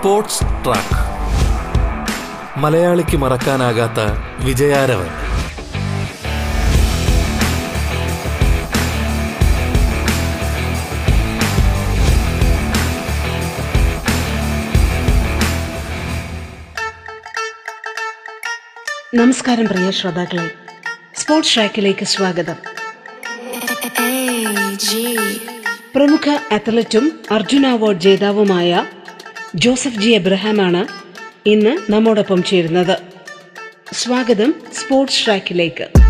Sports track. മലയാളിക്ക് മറക്കാനാകാത്ത വിജയാരവൻ. നമസ്കാരം പ്രിയ ശ്രോതാക്കളെ. സ്പോർട്സ് ട്രാക്കിലേക്ക് സ്വാഗതം. പ്രമുഖ അത്ലറ്റും അർജുന അവാർഡ് ജേതാവുമായ ജോസഫ് ജി. എബ്രഹാമാണ് ഇന്ന് നമ്മോടൊപ്പം ചേരുന്നത്. സ്വാഗതം സ്പോർട്സ് ട്രാക്കിലേക്ക്.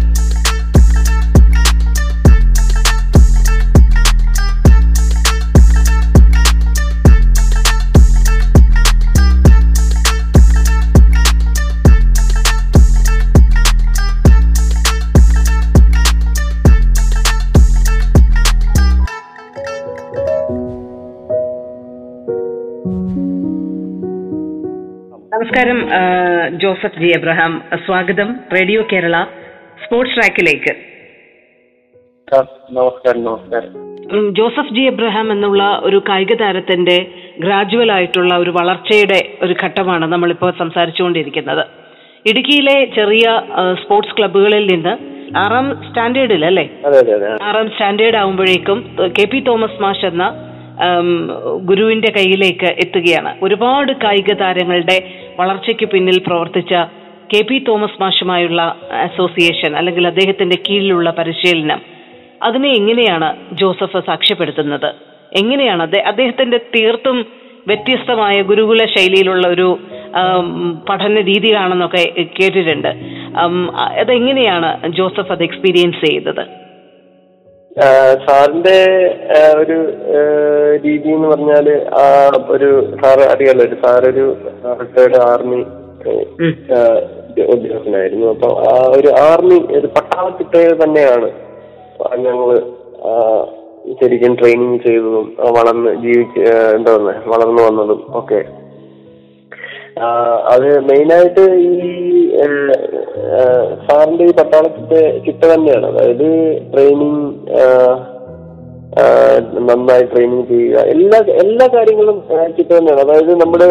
നമസ്കാരം ജോസഫ് ജി എബ്രഹാം സ്വാഗതം. റേഡിയോ കേരള സ്പോർട്സ് ട്രാക്കിലേക്ക്. നമസ്കാരം നമസ്കാരം. ജോസഫ് ജി എബ്രഹാം എന്നുള്ള ഒരു കായിക താരത്തിന്റെ ഗ്രാജുവൽ ആയിട്ടുള്ള ഒരു വളർച്ചയുടെ ഒരു ഘട്ടമാണ് നമ്മളിപ്പോൾ സംസാരിച്ചുകൊണ്ടിരിക്കുന്നത്. ഇടുക്കിയിലെ ചെറിയ സ്പോർട്സ് ക്ലബ്ബുകളിൽ നിന്ന് ആറാം സ്റ്റാൻഡേർഡിൽ അല്ലേ? ആറാം സ്റ്റാൻഡേർഡ് ആകുമ്പോഴേക്കും കെ പി തോമസ് മാഷ് എന്ന ഗുരുവിന്റെ കയ്യിലേക്ക് എത്തുകയാണ്. ഒരുപാട് കായിക താരങ്ങളുടെ വളർച്ചയ്ക്ക് പിന്നിൽ പ്രവർത്തിച്ച കെ പി തോമസ് മാഷുമായുള്ള അസോസിയേഷൻ അല്ലെങ്കിൽ അദ്ദേഹത്തിന്റെ കീഴിലുള്ള പരിശീലനം അതിനെ എങ്ങനെയാണ് ജോസഫ് സാക്ഷ്യപ്പെടുത്തുന്നത്? എങ്ങനെയാണ് അദ്ദേ- അദ്ദേഹത്തിന്റെ തീർത്തും വ്യത്യസ്തമായ ഗുരുകുല ശൈലിയിലുള്ള ഒരു പഠന രീതിയാണെന്നൊക്കെ കേട്ടിട്ടുണ്ട്. അതെങ്ങനെയാണ് ജോസഫ് അത് എക്സ്പീരിയൻസ് ചെയ്തത്? സാറിന്റെ ഒരു രീതി എന്ന് പറഞ്ഞാൽ ആ ഒരു സാറ് അറിയാലോ ഒരു സാറൊരു റിട്ടയർഡ് ആർമി. ഉദ്യോഗസ്ഥനായിരുന്നു അപ്പൊ ആ ഒരു ആർമി ഒരു പട്ടാളത്തിട്ട് തന്നെയാണ് ഞങ്ങൾ ശരിക്കും ട്രെയിനിങ് ചെയ്തതും വളർന്ന് ജീവിച്ച് എന്താ പറയുക വളർന്നു വന്നതും ഒക്കെ അത് മെയിനായിട്ട് ഈ സാറിന്റെ ഈ പട്ടാളത്തിന്റെ ചിട്ട തന്നെയാണ്. അതായത് ട്രെയിനിങ് നന്നായി ട്രെയിനിങ് ചെയ്യുക. എല്ലാ എല്ലാ കാര്യങ്ങളും ചിട്ട തന്നെയാണ്. അതായത് നമ്മുടെ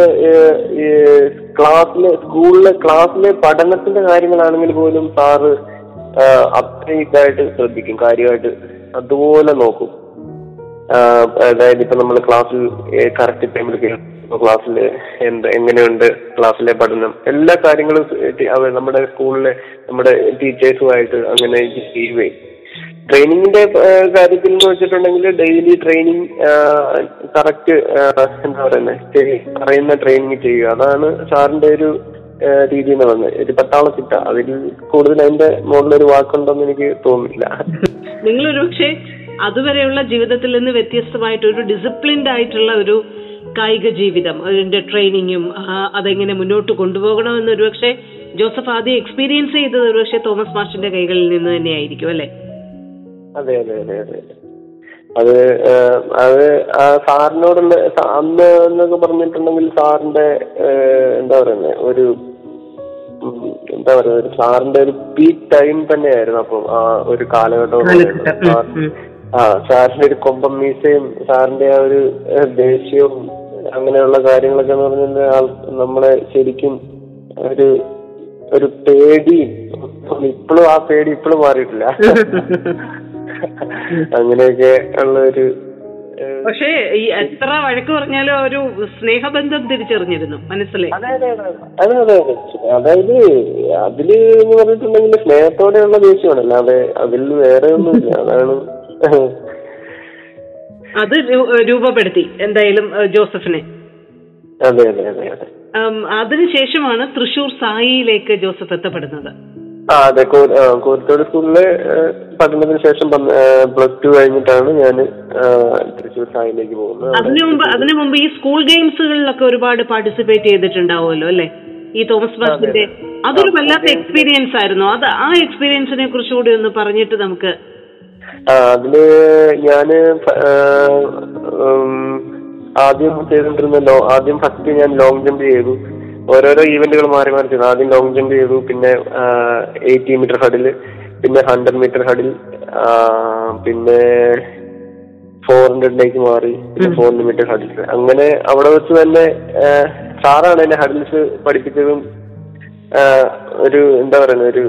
ക്ലാസ്സിലെ സ്കൂളിലെ ക്ലാസ്സിലെ പഠനത്തിന്റെ കാര്യങ്ങളാണെങ്കിൽ പോലും സാറ് അപ്ഡേറ്റായിട്ട് ശ്രദ്ധിക്കും കാര്യമായിട്ട് അതുപോലെ നോക്കും. അതായത് ഇപ്പൊ നമ്മൾ ക്ലാസ്സിൽ കറക്റ്റ് ടൈമിൽ ക്ലാസ്സിൽ എന്ത് എങ്ങനെയുണ്ട് ക്ലാസ്സിലെ പഠനം? എല്ലാ കാര്യങ്ങളും നമ്മുടെ സ്കൂളിലെ നമ്മുടെ ടീച്ചേഴ്സുമായിട്ട് അങ്ങനെ ചെയ്യുകയും ട്രെയിനിങ്ങിന്റെ കാര്യത്തിൽ എന്ന് വെച്ചിട്ടുണ്ടെങ്കിൽ ഡെയിലി ട്രെയിനിങ് കറക്റ്റ് എന്താ പറയുന്നത് പറയുന്ന ട്രെയിനിങ് ചെയ്യുക. അതാണ് സാറിന്റെ ഒരു രീതി എന്ന് പറഞ്ഞത് ഒരു പട്ടാളച്ചിട്ട അതിൽ കൂടുതൽ അതിന്റെ മുകളിലൊരു വാക്കുണ്ടോന്ന് എനിക്ക് തോന്നുന്നില്ല. നിങ്ങൾ ഒരുപക്ഷെ അതുവരെയുള്ള ജീവിതത്തിൽ നിന്ന് വ്യത്യസ്തമായിട്ട് ഒരു ഡിസിപ്ലിൻഡ് ആയിട്ടുള്ള ഒരു കായിക ജീവിതം അതിന്റെ ട്രെയിനിങ്ങും അതെങ്ങനെ മുന്നോട്ട് കൊണ്ടുപോകണം കൊണ്ടുപോകണമെന്ന് ഒരുപക്ഷെ ജോസഫ് ആദ്യം എക്സ്പീരിയൻസ് ചെയ്തത് ഒരുപക്ഷെ തോമസ് മാഷിന്റെ കൈകളിൽ നിന്ന് തന്നെയായിരിക്കും അല്ലെ? അതെ അതെ അതെ അതെ. അത് അത് ആ സാറിനോടുള്ള അന്ന് എന്നൊക്കെ പറഞ്ഞിട്ടുണ്ടെങ്കിൽ സാറിന്റെ എന്താ പറയുന്നത് ഒരു എന്താ പറയുക ഒരു സാറിന്റെ ഒരു പീക്ക് ടൈം തന്നെയായിരുന്നു അപ്പം ആ ഒരു കാലഘട്ടം ആ സാറിന്റെ ഒരു കൊമ്പം മീസയും സാറിന്റെ ആ ഒരു ദേഷ്യവും അങ്ങനെയുള്ള കാര്യങ്ങളൊക്കെ എന്ന് പറഞ്ഞാൽ കഴിഞ്ഞാൽ നമ്മളെ ശരിക്കും ഒരു ഒരു പേടി ഇപ്പോഴും ആ പേടി ഇപ്പോഴും മാറിയിട്ടില്ല. അങ്ങനെയൊക്കെ ഉള്ള ഒരു പക്ഷേ ഈ എത്ര വഴക്ക് പറഞ്ഞാലും ഒരു സ്നേഹബന്ധം തിരിച്ചറിഞ്ഞിരുന്നു മനസ്സിലായി? അതെ അതെ അതെ അതെ അതെ അതെ. അതായത് അതിൽ എന്ന് പറഞ്ഞിട്ടുണ്ടെങ്കിൽ സ്നേഹത്തോടെയുള്ള ദേഷ്യമാണ്. അല്ലാതെ അതിൽ വേറെ ഒന്നുമില്ല. അതാണ് അത് രൂപപ്പെടുത്തി എന്തായാലും ജോസഫിനെ. അതെ അതെ അതെ അതെ. അതിനുശേഷമാണ് തൃശൂർ സായിയിലേക്ക് ജോസഫ് എത്തപ്പെടുന്നത്. ആ അതെ കോരിത്തോട് സ്കൂളിലെ പഠനത്തിന് ശേഷം പ്ലസ് ടു കഴിഞ്ഞിട്ടാണ് ഞാൻ തൃശ്ശൂർ സായിലേക്ക് പോകുന്നത്. അതിനു മുമ്പ് അതിനു മുമ്പ് ഈ സ്കൂൾ ഗെയിംസുകളിലൊക്കെ ഒരുപാട് പാർട്ടിസിപ്പേറ്റ് ചെയ്തിട്ടുണ്ടാവുമല്ലോ അല്ലെ? ഈ തോമസ് ബാസിന്റെ അതൊരു വല്ലാത്ത എക്സ്പീരിയൻസ് ആയിരുന്നു അത് ആ എക്സ്പീരിയൻസിനെ കുറിച്ചുകൂടി ഒന്ന് പറഞ്ഞിട്ട് നമുക്ക് അതിൽ ഞാൻ ആദ്യം ചെയ്തോണ്ടിരുന്ന ലോ ആദ്യം ഫസ്റ്റ് ഞാൻ ലോങ് ജമ്പ് ചെയ്തു. ഓരോരോ ഈവന്റുകൾ മാറി മാറി ചെയ്തു. ആദ്യം ലോങ് ജമ്പ് ചെയ്തു പിന്നെ എയ്റ്റി മീറ്റർ ഹഡിൽ പിന്നെ ഹൺഡ്രഡ് മീറ്റർ ഹഡിൽ പിന്നെ ഫോർ ഹൺഡ്രഡിലേക്ക് മാറി പിന്നെ ഫോർ ഹൺഡ്രഡ് മീറ്റർ ഹഡിൽ അങ്ങനെ അവിടെ വെച്ച് തന്നെ സാറാണ് എന്നെ ഹഡിൽസ് പഠിപ്പിച്ചതും ഒരു എന്താ പറയുന്നത് ഒരു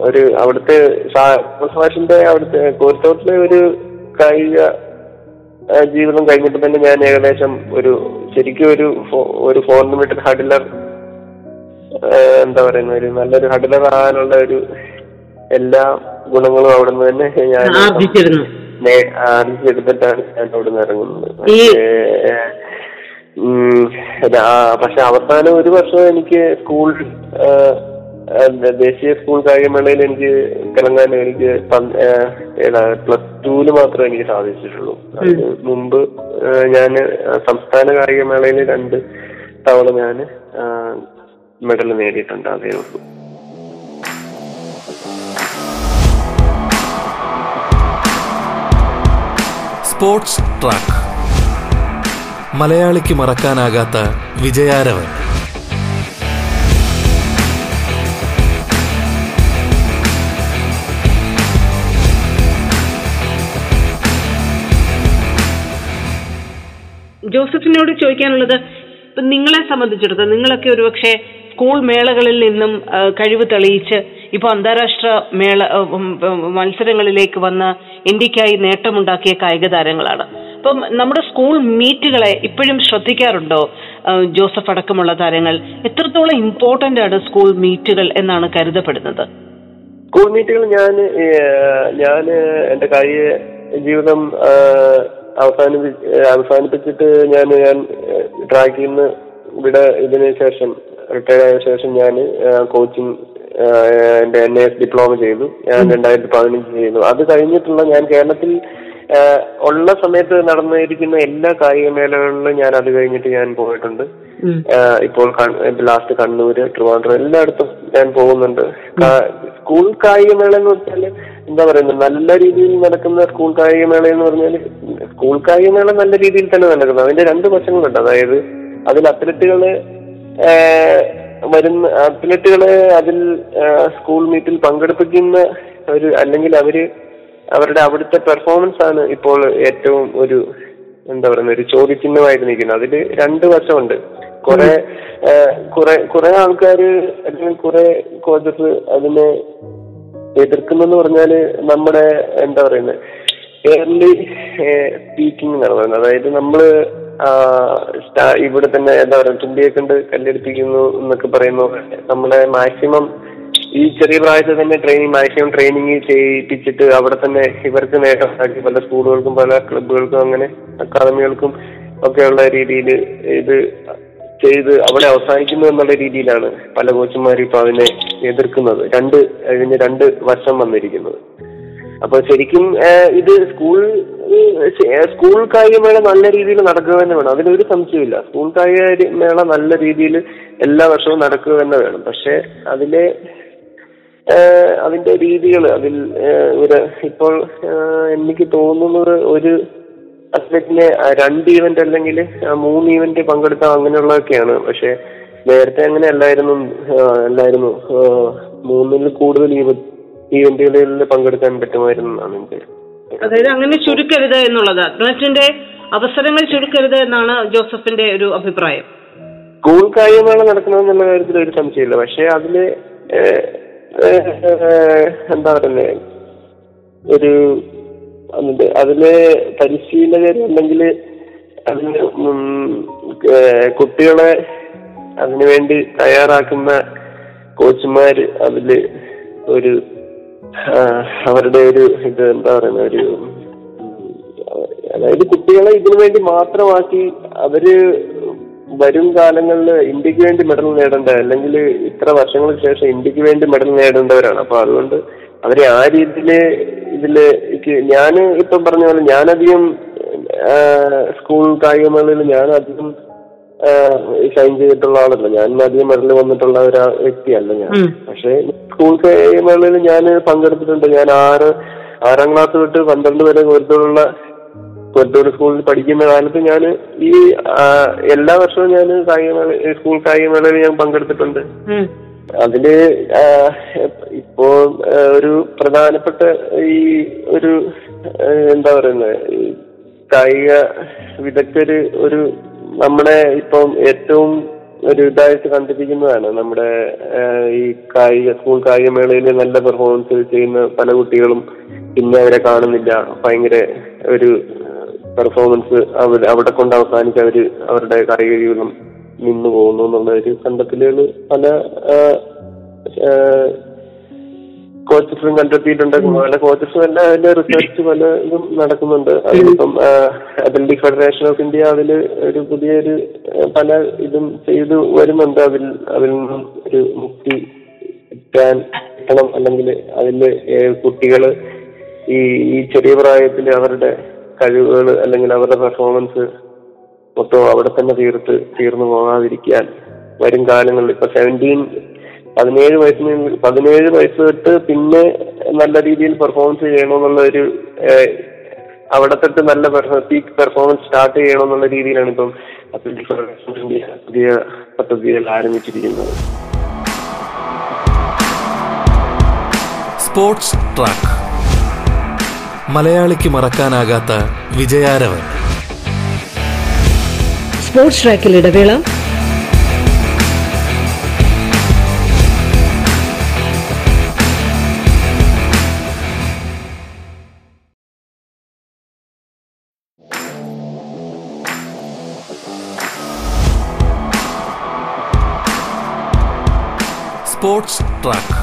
ഒരു അവിടുത്തെ മാഷിന്റെ അവിടുത്തെ കോരിത്തോട്ടിലെ ഒരു കായിക ജീവിതം കഴിഞ്ഞിട്ട് തന്നെ ഞാൻ ഏകദേശം ഒരു ശരിക്കും ഒരു ഒരു ഫോർ ലിമിറ്റഡ് ഹഡിലർ എന്താ പറയുന്ന ഒരു നല്ലൊരു ഹഡിലർ ആകാനുള്ള ഒരു എല്ലാ ഗുണങ്ങളും അവിടെ നിന്ന് തന്നെ ഞാൻ ആർജിച്ചെടുത്തിട്ടാണ് ഞാൻ അവിടെ നിന്ന് ഇറങ്ങുന്നത് പക്ഷേ, അവസാനം ഒരു വർഷം എനിക്ക് സ്കൂൾ ദേശീയ സ്കൂൾ കായികമേളയിൽ എനിക്ക് കിളങ്ങാൻ എനിക്ക് ഏതാ പ്ലസ് ടൂൽ മാത്രമേ എനിക്ക് സാധിച്ചിട്ടുള്ളൂ. അതിന് മുമ്പ് ഞാൻ സംസ്ഥാന കായികമേളയിൽ രണ്ട് തവണ ഞാൻ മെഡൽ നേടിയിട്ടുണ്ട് അതേ ഉള്ളൂ. Sports track. മലയാളിക്ക് മറക്കാനാകാത്ത വിജയാരവൻ. ജോസഫിനോട് ചോദിക്കാനുള്ളത് ഇപ്പൊ നിങ്ങളെ സംബന്ധിച്ചിടത്തോളം നിങ്ങളൊക്കെ ഒരുപക്ഷെ സ്കൂൾ മേളകളിൽ നിന്നും കഴിവ് തെളിയിച്ച് ഇപ്പൊ അന്താരാഷ്ട്ര മേള മത്സരങ്ങളിലേക്ക് വന്ന ഇന്ത്യക്കായി നേട്ടമുണ്ടാക്കിയ കായിക താരങ്ങളാണ്. അപ്പം നമ്മുടെ സ്കൂൾ മീറ്റുകളെ ഇപ്പോഴും ശ്രദ്ധിക്കാറുണ്ടോ? ജോസഫ് അടക്കമുള്ള താരങ്ങൾ എത്രത്തോളം ഇമ്പോർട്ടന്റ് ആണ് സ്കൂൾ മീറ്റുകൾ എന്നാണ് കരുതപ്പെടുന്നത്? സ്കൂൾ മീറ്റുകൾ ഞാൻ ഞാൻ എന്റെ കായിക ജീവിതം അവസാനിപ്പി അവസാനിപ്പിച്ചിട്ട് ഞാൻ ഞാൻ ട്രാക്കിൽ നിന്ന് ഇവിടെ ഇതിന് ശേഷം റിട്ടയർ ആയ ശേഷം ഞാൻ കോച്ചിങ് എന്റെ എൻ എസ് ഡിപ്ലോമ ചെയ്തു. ഞാൻ രണ്ടായിരത്തി പതിനഞ്ച് ചെയ്തു. അത് കഴിഞ്ഞിട്ടുള്ള ഞാൻ കേരളത്തിൽ ഉള്ള സമയത്ത് നടന്നിരിക്കുന്ന എല്ലാ കായിക മേളകളിലും ഞാൻ അത് കഴിഞ്ഞിട്ട് ഞാൻ പോയിട്ടുണ്ട്. ഇപ്പോൾ ലാസ്റ്റ് കണ്ണൂര് ട്രിവാൻഡ്രം എല്ലായിടത്തും ഞാൻ പോകുന്നുണ്ട്. സ്കൂൾ കായിക മേള എന്ന് വെച്ചാൽ എന്താ പറയുന്നത്? നല്ല രീതിയിൽ നടക്കുന്ന സ്കൂൾ കായിക മേള എന്ന് പറഞ്ഞാൽ സ്കൂൾ കായികമേള നല്ല രീതിയിൽ തന്നെ നടക്കുന്നു അതിന്റെ രണ്ട് വശങ്ങളുണ്ട്. അതായത് അതിൽ അത്ലറ്റുകൾ വരുന്ന അത്ലറ്റുകളെ അതിൽ സ്കൂൾ മീറ്റിൽ പങ്കെടുപ്പിക്കുന്ന ഒരു അല്ലെങ്കിൽ അവർ അവരുടെ അവിടുത്തെ പെർഫോമൻസ് ആണ് ഇപ്പോൾ ഏറ്റവും ഒരു എന്താ പറയുന്ന ഒരു ചോദ്യചിഹ്നമായിട്ട് നിൽക്കുന്നത്. അതിൽ രണ്ട് വശമുണ്ട്. കുറെ കുറെ കുറെ ആൾക്കാര് അല്ലെങ്കിൽ കുറെ കോച്ചസ് അതിനെ എതിർക്കുന്നെന്ന് പറഞ്ഞാൽ നമ്മുടെ എന്താ പറയുന്നത് എയർലി സ്പീക്കിംഗ് എന്നാണ് പറയുന്നത്. അതായത് നമ്മൾ ആ, ഇവിടെ തന്നെ എന്താ പറയുക തുമ്പിയെ കണ്ട് കല്ലെടുപ്പിക്കുന്നു എന്നൊക്കെ പറയുന്നു. നമ്മളെ മാക്സിമം ഈ ചെറിയ പ്രായത്തിൽ തന്നെ ട്രെയിനിങ് മാക്സിമം ട്രെയിനിങ് ചെയ്യിപ്പിച്ചിട്ട് അവിടെ തന്നെ ഇവർക്ക് നേട്ടം ഉണ്ടാക്കി പല സ്കൂളുകൾക്കും പല ക്ലബുകൾക്കും അങ്ങനെ അക്കാദമികൾക്കും ഒക്കെയുള്ള രീതിയിൽ ഇത് ചെയ്ത് അവിടെ അവസാനിക്കുന്നു എന്നുള്ള രീതിയിലാണ് പല കോച്ചുമാരും ഇപ്പൊ അതിനെ എതിർക്കുന്നത്. രണ്ട് ഇതിന് രണ്ട് വശം വന്നിരിക്കുന്നത്. അപ്പൊ ശരിക്കും ഇത് സ്കൂൾ സ്കൂൾ കായികമേള നല്ല രീതിയിൽ നടക്കുക തന്നെ വേണം. അതിലൊരു സംശയമില്ല സ്കൂൾ കായിക മേള നല്ല രീതിയിൽ എല്ലാ വർഷവും നടക്കുക തന്നെ വേണം. പക്ഷെ അതിലെ അതിന്റെ രീതികൾ അതിൽ ഒരു ഇപ്പോൾ എനിക്ക് തോന്നുന്നത് ഒരു അത്ലറ്റിനെ രണ്ട് ഈവന്റ് അല്ലെങ്കിൽ മൂന്ന് ഈവന്റ് പങ്കെടുത്ത അങ്ങനെയുള്ളതൊക്കെയാണ്. പക്ഷെ നേരത്തെ അങ്ങനെ അല്ലായിരുന്നു അല്ലായിരുന്നു. മൂന്നിൽ കൂടുതൽ ഈവ- ഈവന്റുകളിൽ പങ്കെടുക്കാൻ പറ്റുമായിരുന്നു എന്നാണ് എന്റെ അതായത് അങ്ങനെ ചുരുക്കരുത് എന്നുള്ളത്. അത്ലറ്റിന്റെ അവസരങ്ങൾ ചുരുക്കരുത് എന്നാണ് ജോസഫിന്റെ ഒരു അഭിപ്രായം. സ്കൂൾ കാര്യമാണ് നടക്കുന്നത് എന്നുള്ള കാര്യത്തിൽ ഒരു സംശയമില്ല. പക്ഷെ അതിൽ എന്താ പറയുന്നത് ഒരു അതിൽ പരിശീലകർ അല്ലെങ്കിൽ അതിന് കുട്ടികളെ അതിനുവേണ്ടി തയ്യാറാക്കുന്ന കോച്ചുമാര് അതിൽ ഒരു അവരുടെ ഒരു ഇത് എന്താ പറയുന്ന ഒരു അതായത് കുട്ടികളെ ഇതിനു വേണ്ടി മാത്രമാക്കി അവർ വരും കാലങ്ങളിൽ ഇന്ത്യയ്ക്ക് വേണ്ടി മെഡൽ നേടേണ്ട? അല്ലെങ്കിൽ ഇത്ര വർഷങ്ങൾക്ക് ശേഷം ഇന്ത്യയ്ക്ക് വേണ്ടി മെഡൽ നേടേണ്ടവരാണ്. അപ്പൊ അതുകൊണ്ട് അവരെ ആ രീതിയിൽ ഇതിൽ ഞാൻ ഇപ്പം പറഞ്ഞ പോലെ ഞാനധികം സ്കൂൾ കായികമേളയിൽ ഞാൻ അധികം ഷൈൻ ചെയ്തിട്ടുള്ള ആളല്ല. ഞാൻ അധികം മെഡൽ വന്നിട്ടുള്ള ഒരു വ്യക്തിയല്ല ഞാൻ. പക്ഷേ സ്കൂൾ മെഡലിൽ ഞാൻ പങ്കെടുത്തിട്ടുണ്ട്. ഞാൻ ആറ് ആറാം ക്ലാസ് തൊട്ട് പന്ത്രണ്ട് വരെ കോരത്തോടുള്ള കോരത്തോട് സ്കൂളിൽ പഠിക്കുന്ന കാലത്ത് ഞാൻ ഈ എല്ലാ വർഷവും ഞാൻ കായികമേള സ്കൂൾ കായികമേളയിൽ ഞാൻ പങ്കെടുത്തിട്ടുണ്ട്. അതിൽ ഇപ്പോ ഒരു പ്രധാനപ്പെട്ട ഈ ഒരു എന്താ പറയുന്നത് കായിക വിദഗ്ധര് ഒരു നമ്മുടെ ഇപ്പം ഏറ്റവും ഒരു ഇതായിട്ട് കണ്ടിരിക്കുന്നതാണ് നമ്മുടെ ഈ കായിക സ്കൂൾ കായികമേളയിൽ നല്ല പെർഫോമൻസ് ചെയ്യുന്ന പല കുട്ടികളും പിന്നെ അവരെ കാണുന്നില്ല. ഭയങ്കര ഒരു പെർഫോമൻസ് അവർ അവിടെ കൊണ്ട് അവസാനിച്ച് അവർ അവരുടെ കായിക ജീവിതം നിന്നു പോകുന്നു എന്നുള്ള ഒരു കണ്ടെത്തലുകൾ പല കോച്ചസും കണ്ടെത്തിയിട്ടുണ്ട്. പല കോച്ചസും എല്ലാം അതിന്റെ റിസർച്ച് പല ഇതും നടക്കുന്നുണ്ട്. അതിപ്പം അത്ലറ്റിക് ഫെഡറേഷൻ ഓഫ് ഇന്ത്യ അതിൽ ഒരു പുതിയൊരു പല ഇതും ചെയ്തു വരുന്നുണ്ട്. അതിൽ അതിൽ നിന്നും ഒരു മുക്തി കിട്ടാൻ കിട്ടണം. അല്ലെങ്കിൽ അതിൽ കുട്ടികൾ ഈ ഈ ചെറിയ പ്രായത്തിൽ അവരുടെ കഴിവുകൾ അല്ലെങ്കിൽ അവരുടെ പെർഫോമൻസ് മൊത്തം അവിടെ തന്നെ തീർത്ത് തീർന്നു പോകാതിരിക്കാൻ വരും കാലങ്ങളിൽ. ഇപ്പൊ സെവന്റീൻ പതിനേഴ് വയസ്സിന് പതിനേഴ് വയസ്സ് തൊട്ട് പിന്നെ നല്ല രീതിയിൽ പെർഫോമൻസ് ചെയ്യണമെന്നുള്ള ഒരു അവിടെ തൊട്ട് നല്ല പീക്ക് പെർഫോമൻസ് സ്റ്റാർട്ട് ചെയ്യണമെന്നുള്ള രീതിയിലാണ് ഇപ്പം പുതിയ പദ്ധതികൾ ആരംഭിച്ചിരിക്കുന്നത്. സ്പോർട്സ് ട്രാക്ക് മലയാളിക്ക് മറക്കാനാകാത്ത വിജയാരവൻ. സ്പോർട്സ് ട്രാക്കിൽ ഇടവേള. Sports track.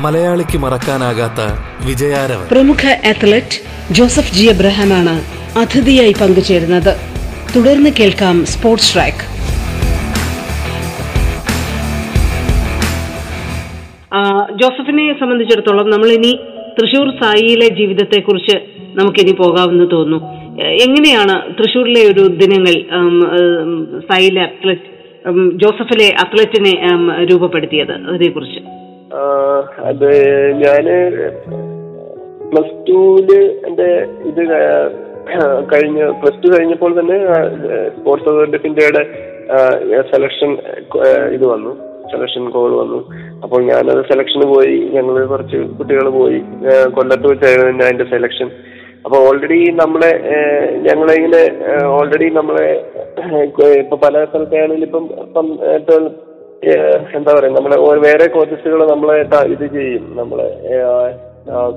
മലയാളിക്ക് മറക്കാനാകാത്ത വിജയാരവ് പ്രമുഖ അത്ലറ്റ് ജോസഫ് ജി എബ്രഹാമാണ് അതിഥിയായി പങ്കുചേരുന്നത്. തുടർന്ന് കേൾക്കാം സ്പോർട്സ് ട്രാക്ക്. ജോസഫിനെ സംബന്ധിച്ചിടത്തോളം നമ്മൾ ഇനി തൃശൂർ സായിയിലെ ജീവിതത്തെക്കുറിച്ച് നമുക്കിനി പോകാമെന്ന് തോന്നുന്നു. എങ്ങനെയാണ് തൃശൂരിലെ ഒരു ദിനങ്ങൾ ഉം, അത്ലറ്റ് ജോസഫിലെ അത്ലറ്റിനെ രൂപപ്പെടുത്തിയത് അതിനെക്കുറിച്ച്. കുറിച്ച് അത് ഞാൻ പ്ലസ് ടുവിൽ എന്റെ ഇത് കഴിഞ്ഞ പ്ലസ് ടു കഴിഞ്ഞപ്പോൾ തന്നെ സ്പോർട്സ് അതോറിറ്റി ഓഫ് ഇന്ത്യയുടെ സെലക്ഷൻ ഇത് വന്നു സെലക്ഷൻ കോൾ വന്നു. അപ്പോൾ ഞാനത് സെലക്ഷന് പോയി ഞങ്ങൾ കുറച്ച് കുട്ടികൾ പോയി കൊല്ലത്ത് വെച്ചായിരുന്നു അതിന്റെ സെലക്ഷൻ അപ്പൊ ഓൾറെഡി നമ്മളെ ഞങ്ങളിങ്ങനെ ഓൾറെഡി നമ്മളെ ഇപ്പൊ പല സ്ഥലത്താണെങ്കിലും ഇപ്പം ഇപ്പം എന്താ പറയാ നമ്മളെ വേറെ കോച്ചസുകൾ നമ്മളെ ഇത് ചെയ്യും. നമ്മളെ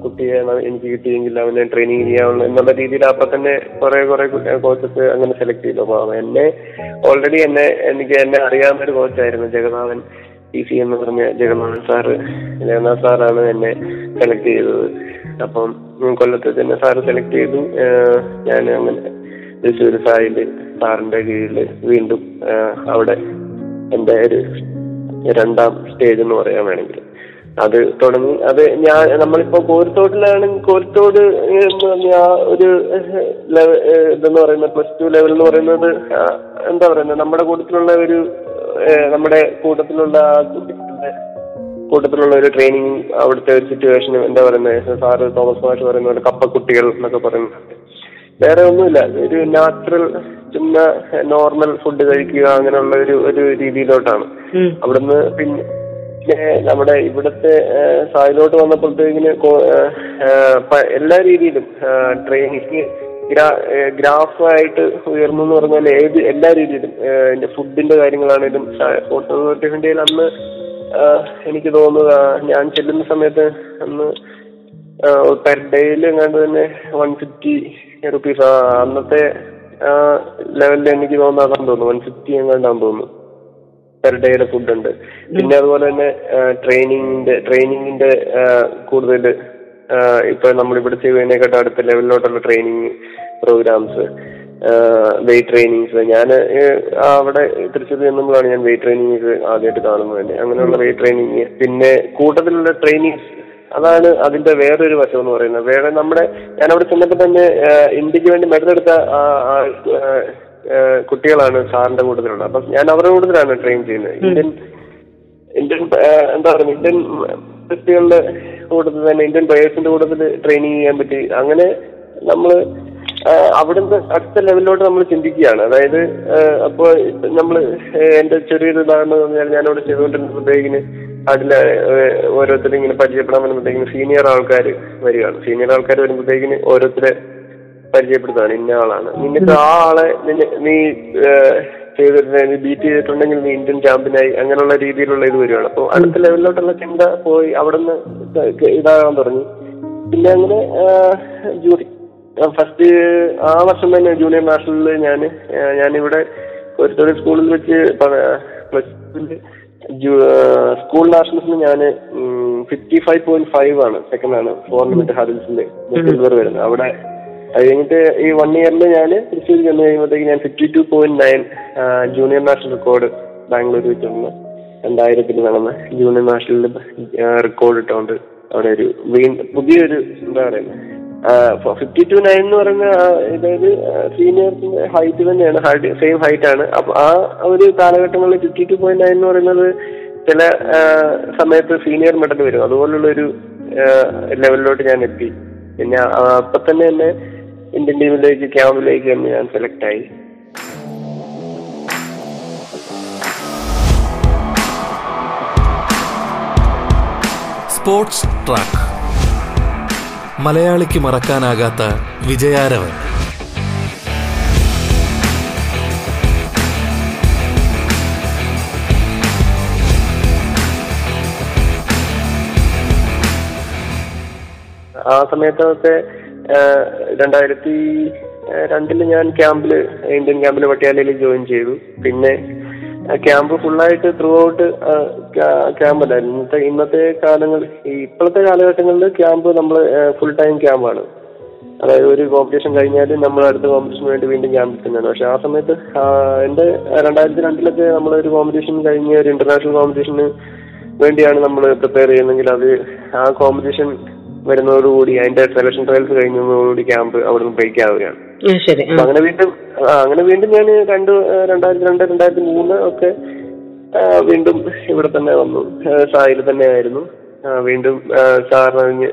കുട്ടിയെ എനിക്ക് കിട്ടിയെങ്കിൽ അവനെ ട്രെയിനിങ് ചെയ്യാവുന്ന എന്നുള്ള രീതിയിൽ അപ്പൊ തന്നെ കുറെ കുറെ കോച്ചസ് അങ്ങനെ സെലക്ട് ചെയ്തു. അപ്പൊ എന്നെ ഓൾറെഡി എന്നെ എനിക്ക് എന്നെ അറിയാവുന്ന ഒരു കോച്ചായിരുന്നു ജഗന്നാഥൻ. ടി സി എന്ന് പറഞ്ഞ ജഗന്നാഥൻ സാറ് ജഗന്നാഥ് സാറാണ് എന്നെ സെലക്ട് ചെയ്തത്. അപ്പം കൊല്ലത്ത് തന്നെ സാറ് സെലക്ട് ചെയ്തു. ഞാൻ അങ്ങനെ തൃശ്ശൂർ സായിൽ സാറിന്റെ കീഴിൽ വീണ്ടും അവിടെ എന്റെ ഒരു രണ്ടാം സ്റ്റേജ് എന്ന് പറയാൻ വേണമെങ്കിൽ. അത് തുടങ്ങി അത് ഞാൻ നമ്മളിപ്പോ കോരിത്തോട്ടിലാണ് കോരിത്തോട് ആ ഒരു ഇതെന്ന് പറയുന്നത് പ്ലസ് ടു ലെവൽ എന്ന് പറയുന്നത് എന്താ പറയുന്നത് നമ്മുടെ കൂട്ടത്തിലുള്ള ഒരു നമ്മുടെ കൂട്ടത്തിലുള്ള കുട്ടികളുടെ കൂട്ടത്തിലുള്ള ഒരു ട്രെയിനിങ് അവിടുത്തെ ഒരു സിറ്റുവേഷൻ എന്താ പറയുന്നത്? സാറ് തോമസ് മാഷ് പറയുന്ന പോലെ കപ്പക്കുട്ടികൾ എന്നൊക്കെ പറയുന്നത് വേറെ ഒന്നുമില്ല. ഒരു നാച്ചുറൽ ചുമ്മാ നോർമൽ ഫുഡ് കഴിക്കുക അങ്ങനെയുള്ള ഒരു ഒരു രീതിയിലോട്ടാണ്. അവിടുന്ന് പിന്നെ പിന്നെ നമ്മുടെ ഇവിടുത്തെ സായിലോട്ട് വന്നപ്പോഴത്തേക്കിന് എല്ലാ രീതിയിലും ട്രെയിനിങ് ഗ്രാഫായിട്ട് ഉയർന്നു എന്ന് പറഞ്ഞാൽ ഏത് എല്ലാ രീതിയിലും എന്റെ ഫുഡിന്റെ കാര്യങ്ങളാണേലും ഫോട്ടോ അതോറിറ്റി ഇന്ത്യയിൽ അന്ന് എനിക്ക് തോന്നുന്നത് ഞാൻ ചെല്ലുന്ന സമയത്ത് അന്ന് പെർ ഡേയിൽ എങ്ങാണ്ട് തന്നെ വൺ ഫിഫ്റ്റി റുപ്പീസ് അന്നത്തെ ലെവലിൽ എനിക്ക് തോന്നാതാൻ തോന്നുന്നു വൺ ഫിഫ്റ്റി എങ്ങാണ്ടാന്ന് തോന്നുന്നു പെർ ഡേയുടെ ഫുഡ് ഉണ്ട് പിന്നെ അതുപോലെ തന്നെ ട്രെയിനിങ്ങിന്റെ ട്രെയിനിങ്ങിന്റെ കൂടുതൽ ഇപ്പൊ നമ്മളിവിടെ ചെയ്യുന്നതിനെക്കാട്ടും അടുത്ത ലെവലിലോട്ടുള്ള ട്രെയിനിങ് പ്രോഗ്രാംസ് വെയിറ്റ് ട്രെയിനിങ്സ് ഞാൻ അവിടെ തൃശ്ശൂർ ചെന്നുമ്പോഴാണ് ഞാൻ വെയിറ്റ് ട്രെയിനിങ് ആദ്യമായിട്ട് കാണുന്നത് തന്നെ. അങ്ങനെയുള്ള വെയിറ്റ് ട്രെയിനിങ് പിന്നെ കൂട്ടത്തിലുള്ള ട്രെയിനിങ്സ് അതാണ് അതിന്റെ വേറൊരു വശം എന്ന് പറയുന്നത്. വേറെ നമ്മുടെ ഞാൻ അവിടെ ചെന്നപ്പോൾ തന്നെ ഇന്ത്യയ്ക്ക് വേണ്ടി മെഡൽ എടുത്ത കുട്ടികളാണ് സാറിന്റെ കൂട്ടത്തിലുള്ളത്. അപ്പം ഞാൻ അവരുടെ കൂട്ടത്തിലാണ് ട്രെയിൻ ചെയ്യുന്നത്. ഇന്ത്യൻ ഇന്ത്യൻ എന്താ പറയുക ഇന്ത്യൻ വ്യക്തികളുടെ കൂട്ടത്തിൽ തന്നെ ഇന്ത്യൻ പ്ലേയേഴ്സിന്റെ കൂട്ടത്തിൽ ട്രെയിനിങ് ചെയ്യാൻ പറ്റി. അങ്ങനെ നമ്മൾ അവിടുത്തെ അടുത്ത ലെവലിലോട്ട് നമ്മൾ ചിന്തിക്കുകയാണ്. അതായത് അപ്പോൾ നമ്മൾ എന്റെ ചെറിയൊരു ഉദാഹരണം പറഞ്ഞാൽ ഞാനവിടെ ചെയ്തുകൊണ്ടിരുന്നപ്പോഴത്തേക്കിന് അതിൽ ഓരോരുത്തരും ഇങ്ങനെ പരിചയപ്പെടാൻ വരുമ്പോഴത്തേക്കിന് സീനിയർ ആൾക്കാർ വരികയാണ്. സീനിയർ ആൾക്കാർ വരുമ്പോഴത്തേക്കിന് ഓരോരുത്തരെ പരിചയപ്പെടുത്താണ് ഇന്ന ആളാണ്. നിനക്ക് ആ ആളെ നീ ഏഹ്, ചെയ്തിട്ട് നീ ബീറ്റ് ചെയ്തിട്ടുണ്ടെങ്കിൽ നീ ഇന്ത്യൻ ചാമ്പ്യനായി അങ്ങനെയുള്ള രീതിയിലുള്ള ഇത് വരുവാണ്. അപ്പോൾ അടുത്ത ലെവലിലോട്ടുള്ള ചിന്ത പോയി അവിടെ നിന്ന് ഇതാകാൻ തുടങ്ങി. പിന്നെ അങ്ങനെ ജൂറി ഫസ്റ്റ് ആ വർഷം തന്നെ ജൂനിയർ നാഷണലിൽ ഞാൻ ഞാനിവിടെ ഒരു സ്കൂളിൽ വെച്ച് പ്ലസ് സ്കൂൾ നാഷണൽസിന് ഞാൻ ഫിഫ്റ്റി ഫൈവ് പോയിന്റ് ഫൈവ് ആണ് സെക്കൻഡ് ആണ് മീറ്റർ ഹഡിൽസിൽ സിൽവർ വരുന്നത്. അവിടെ അത് കഴിഞ്ഞിട്ട് ഈ വൺ ഇയറിൽ ഞാൻ തൃശ്ശൂർ ചെന്ന് കഴിയുമ്പോഴത്തേക്ക് ഞാൻ fifty two point nine junior national record Bangalore വെച്ചിരുന്നു രണ്ടായിരത്തിൽ നടന്ന ജൂനിയർ നാഷണലിൽ റെക്കോർഡ് ഇട്ടുകൊണ്ട് അവിടെ ഒരു വീണ്ടും പുതിയൊരു എന്താ പറയുന്നത് ഫിഫ്റ്റി ടു നയൻ എന്ന് പറയുന്ന അതായത് സീനിയേഴ്സിന്റെ ഹൈറ്റ് തന്നെയാണ് സെയിം ഹൈറ്റ് ആണ്. അപ്പൊ ആ ഒരു കാലഘട്ടങ്ങളിൽ ഫിഫ്റ്റി ടു പോയിന്റ് നയൻ എന്ന് പറയുന്നത് ചില സമയത്ത് സീനിയർ മെഡൽ വരും. അതുപോലുള്ള ഒരു ലെവലിലോട്ട് ഞാൻ എത്തി. പിന്നെ അപ്പൊ തന്നെ എന്നെ ഇന്ത്യൻ ടീമിലേക്ക് ക്യാമ്പിലേക്ക് ഞാൻ സെലക്ട് ആയി. സ്പോർട്സ് ട്രാക്ക് മലയാളിക്ക് മറക്കാനാകാത്ത വിജയാരവൻ. ആ സമയത്തൊക്കെ രണ്ടായിരത്തി രണ്ടിൽ ഞാൻ ക്യാമ്പിൽ ഇന്ത്യൻ ക്യാമ്പിൽ പട്ടിയാലയിൽ ജോയിൻ ചെയ്തു. പിന്നെ ക്യാമ്പ് ഫുള്ളായിട്ട് ത്രൂ ഔട്ട് ക്യാമ്പല്ലായിരുന്നു. ഇന്നത്തെ ഇന്നത്തെ കാലങ്ങൾ ഇപ്പോഴത്തെ കാലഘട്ടങ്ങളിൽ ക്യാമ്പ് നമ്മൾ ഫുൾ ടൈം ക്യാമ്പാണ്. അതായത് ഒരു കോമ്പറ്റീഷൻ കഴിഞ്ഞാൽ നമ്മൾ അടുത്ത കോമ്പറ്റീഷന് വേണ്ടി വീണ്ടും ക്യാമ്പിൽ തന്നെയാണ്. പക്ഷെ ആ സമയത്ത് എന്റെ രണ്ടായിരത്തി രണ്ടിലൊക്കെ നമ്മൾ ഒരു കോമ്പറ്റീഷൻ കഴിഞ്ഞ ഒരു ഇന്റർനാഷണൽ കോമ്പറ്റീഷന് വേണ്ടിയാണ് നമ്മൾ പ്രിപ്പയർ ചെയ്യുന്നതെങ്കിൽ അത് ആ കോമ്പറ്റീഷൻ വരുന്നതോടുകൂടി അതിന്റെ സെലക്ഷൻ ട്രയൽസ് കഴിഞ്ഞതോടുകൂടി ക്യാമ്പ് അവിടുന്ന് ബ്രേക്ക് ആവുകയാണ്. അങ്ങനെ വീണ്ടും അങ്ങനെ വീണ്ടും ഞാൻ രണ്ട് രണ്ടായിരത്തി രണ്ട് രണ്ടായിരത്തി മൂന്ന് ഒക്കെ വീണ്ടും ഇവിടെ തന്നെ വന്നു. സായിൽ തന്നെ ആയിരുന്നു. വീണ്ടും സാറിന്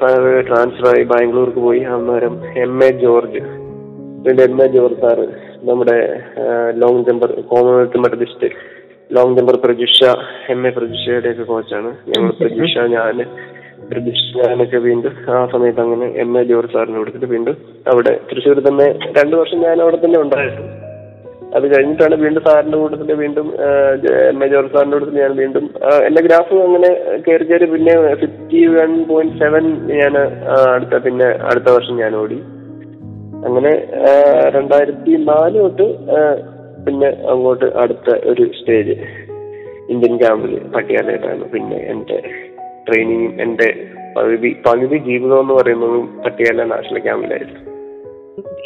സാർ ട്രാൻസ്ഫർ ആയി ബാംഗ്ലൂർക്ക് പോയി. അന്നേരം എം എ ജോർജ്. വീണ്ടും എം എ ജോർജ് സാറ് നമ്മുടെ long jumper Commonwealth medallist long jumper Prajisha M A പ്രജിഷയുടെ ഒക്കെ കോച്ചാണ് ഞങ്ങൾ പ്രജിഷ ഞാൻ ഞാനൊക്കെ വീണ്ടും ആ സമയത്ത് അങ്ങനെ എം എ ജോർജ് സാറിനെ കൊടുത്തിട്ട് വീണ്ടും അവിടെ തൃശ്ശൂർ തന്നെ രണ്ടു വർഷം ഞാൻ അവിടെ തന്നെ ഉണ്ടായിരുന്നു. അത് കഴിഞ്ഞിട്ടാണ് വീണ്ടും സാറിന്റെ കൂട്ടത്തിൽ വീണ്ടും എം എ ജോർജ് സാറിന്റെ കൂട്ടത്തിൽ ഞാൻ വീണ്ടും എന്റെ ഗ്രാഫ് അങ്ങനെ കയറി കയറി പിന്നെ ഫിഫ്റ്റി വൺ പോയിന്റ് സെവൻ ഞാൻ അടുത്ത പിന്നെ അടുത്ത വർഷം ഞാൻ ഓടി. അങ്ങനെ രണ്ടായിരത്തി നാല് തൊട്ട് പിന്നെ അങ്ങോട്ട് അടുത്ത ഒരു സ്റ്റേജ് ഇന്ത്യൻ ക്യാമ്പിൽ പട്ടിയാലയിട്ടാണ് പിന്നെ എന്റെ ട്രെയിനിങ് എന്റെ പകുതി പകുതി ജീവിതം എന്ന് പറയുന്നതും പട്ടിയാല നാഷണൽ ക്യാമ്പിലായിരുന്നു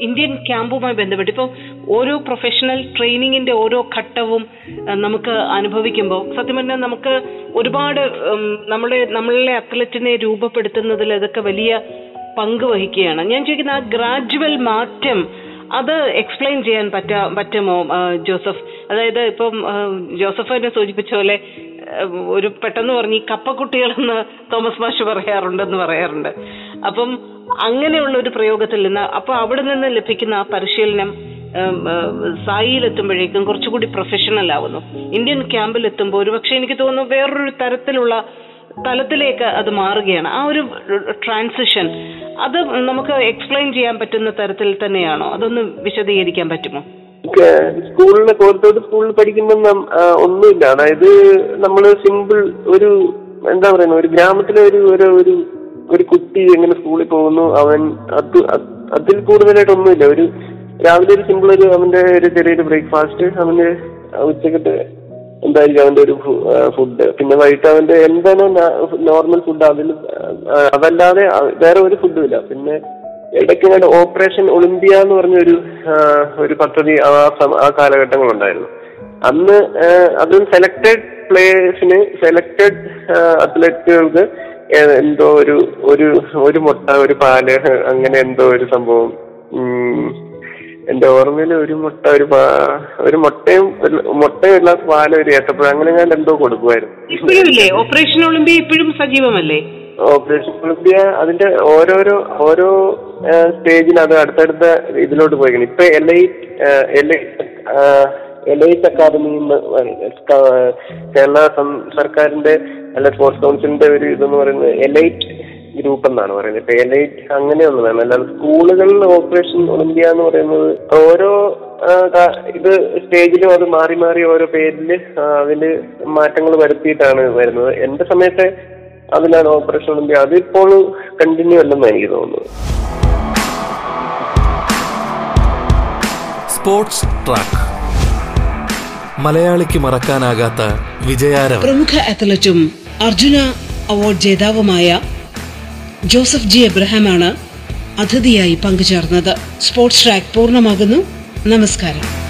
ഇന്ത്യൻ ക്യാമ്പുമായി ബന്ധപ്പെട്ട് ഇപ്പോൾ ഓരോ പ്രൊഫഷണൽ ട്രെയിനിങ്ങിന്റെ ഓരോ ഘട്ടവും നമുക്ക് അനുഭവിക്കുമ്പോൾ സത്യം പറഞ്ഞാൽ നമുക്ക് ഒരുപാട് നമ്മുടെ നമ്മളിലെ അത്ലറ്റിനെ രൂപപ്പെടുത്തുന്നതിൽ അതൊക്കെ വലിയ പങ്ക് വഹിക്കുകയാണ്. ഞാൻ ചോദിക്കുന്ന ആ ഗ്രാജുവൽ മാറ്റം അത് എക്സ്പ്ലെയിൻ ചെയ്യാൻ പറ്റാ പറ്റുമോ ജോസഫ്? അതായത് ഇപ്പം ജോസഫ് തന്നെ സൂചിപ്പിച്ച പോലെ ഒരു പെട്ടെന്ന് പറഞ്ഞ് ഈ കപ്പക്കുട്ടികളെന്ന് തോമസ് മാഷ് പറയാറുണ്ടെന്ന് പറയാറുണ്ട്. അപ്പം അങ്ങനെയുള്ള ഒരു പ്രയോഗത്തിൽ നിന്ന് അപ്പൊ അവിടെ നിന്ന് ലഭിക്കുന്ന ആ പരിശീലനം സായിലെത്തുമ്പോഴേക്കും കുറച്ചുകൂടി പ്രൊഫഷണൽ ആവുന്നു. ഇന്ത്യൻ ക്യാമ്പിൽ എത്തുമ്പോൾ ഒരു പക്ഷെ എനിക്ക് തോന്നുന്നു വേറൊരു തരത്തിലുള്ള തലത്തിലേക്ക് അത് മാറുകയാണ്. ആ ഒരു ട്രാൻസിഷൻ അത് നമുക്ക് എക്സ്പ്ലെയിൻ ചെയ്യാൻ പറ്റുന്ന തരത്തിൽ തന്നെയാണോ? അതൊന്ന് വിശദീകരിക്കാൻ പറ്റുമോ? സ്കൂളിലെ കോലത്തോട് സ്കൂളിൽ പഠിക്കുമ്പോൾ ഒന്നുമില്ല. അതായത് നമ്മൾ സിമ്പിൾ ഒരു എന്താ പറയുന്ന ഒരു ഗ്രാമത്തിലെ ഒരു ഒരു ഒരു ഒരു കുട്ടി എങ്ങനെ സ്കൂളിൽ പോകുന്നു. അവൻ അത് അതിൽ കൂടുതലായിട്ട് ഒന്നുമില്ല. ഒരു രാവിലെ ഒരു സിമ്പിൾ ഒരു അവന്റെ ഒരു ചെറിയൊരു ബ്രേക്ക്ഫാസ്റ്റ് അവന്റെ ഉച്ചക്കത്തെ എന്തായിരിക്കും അവന്റെ ഒരു ഫുഡ് പിന്നെ വൈകിട്ട് അവന്റെ എന്താണോ നോർമൽ ഫുഡ് അതിൽ അതല്ലാതെ വേറെ ഒരു ഫുഡും ഇല്ല. പിന്നെ ഇടയ്ക്ക് ഞാൻ ഓപ്പറേഷൻ ഒളിമ്പിയ എന്ന് പറഞ്ഞൊരു ഒരു പദ്ധതി ആ ആ കാലഘട്ടങ്ങളുണ്ടായിരുന്നു. അന്ന് അതും സെലക്ടഡ് പ്ലേയേഴ്സിന് സെലക്ടഡ് അത്ലറ്റുകൾക്ക് എന്തോ ഒരു ഒരു ഒരു മുട്ട ഒരു പാൽ അങ്ങനെ എന്തോ ഒരു സംഭവം എന്റെ ഓർമ്മയിൽ ഒരു മുട്ട ഒരു പാ- ഒരു മുട്ടയും മുട്ടയും ഇല്ലാത്ത പാലും ഒരു ഏത്തപ്പഴം അങ്ങനെ ഞാൻ എന്തോ കൊടുക്കുമായിരുന്നു ഓപ്പറേഷൻ ഒളിമ്പിയ ഇപ്പോഴും സജീവമല്ലേ? ഓപ്പറേഷൻ അതിന്റെ ഓരോരോ ഓരോ സ്റ്റേജിൽ അത് അടുത്തടുത്ത ഇതിലോട്ട് പോയിക്കണം ഇപ്പൊ എലൈറ്റ് എലൈറ്റ് പറയും. അക്കാദമി കേരള സർക്കാരിന്റെ അല്ല സ്പോർട്സ് കൗൺസിലിന്റെ ഒരു ഇതെന്ന് പറയുന്നത് എലൈറ്റ് ഗ്രൂപ്പ് എന്നാണ് പറയുന്നത്. ഇപ്പൊ എലൈറ്റ് അങ്ങനെയുള്ളതാണ്. അല്ലാതെ സ്കൂളുകളിൽ ഓപ്പറേഷൻ ഒളിമ്പിയ എന്ന് പറയുന്നത് ഓരോ ഇത് സ്റ്റേജിലും അത് മാറി മാറി ഓരോ പേരിൽ അതിൽ മാറ്റങ്ങൾ വരുത്തിയിട്ടാണ് വരുന്നത്. എന്റെ സമയത്ത് അതിലാണ് ഓപ്പറേഷൻ ഒളിമ്പ്യ അതിപ്പോൾ കണ്ടിന്യൂ അല്ലെന്ന് എനിക്ക് തോന്നുന്നത്. Sports track. മലയാളിക്ക് മറക്കാനാകാത്ത വിജയാരം പ്രമുഖ അത്ലറ്റും അർജുന അവാർഡ് ജേതാവുമായ ജോസഫ് ജി എബ്രഹാമാണ് അതിഥിയായി പങ്കുചേർന്നത്. സ്പോർട്സ് ട്രാക്ക് പൂർണമാകുന്നു. നമസ്കാരം.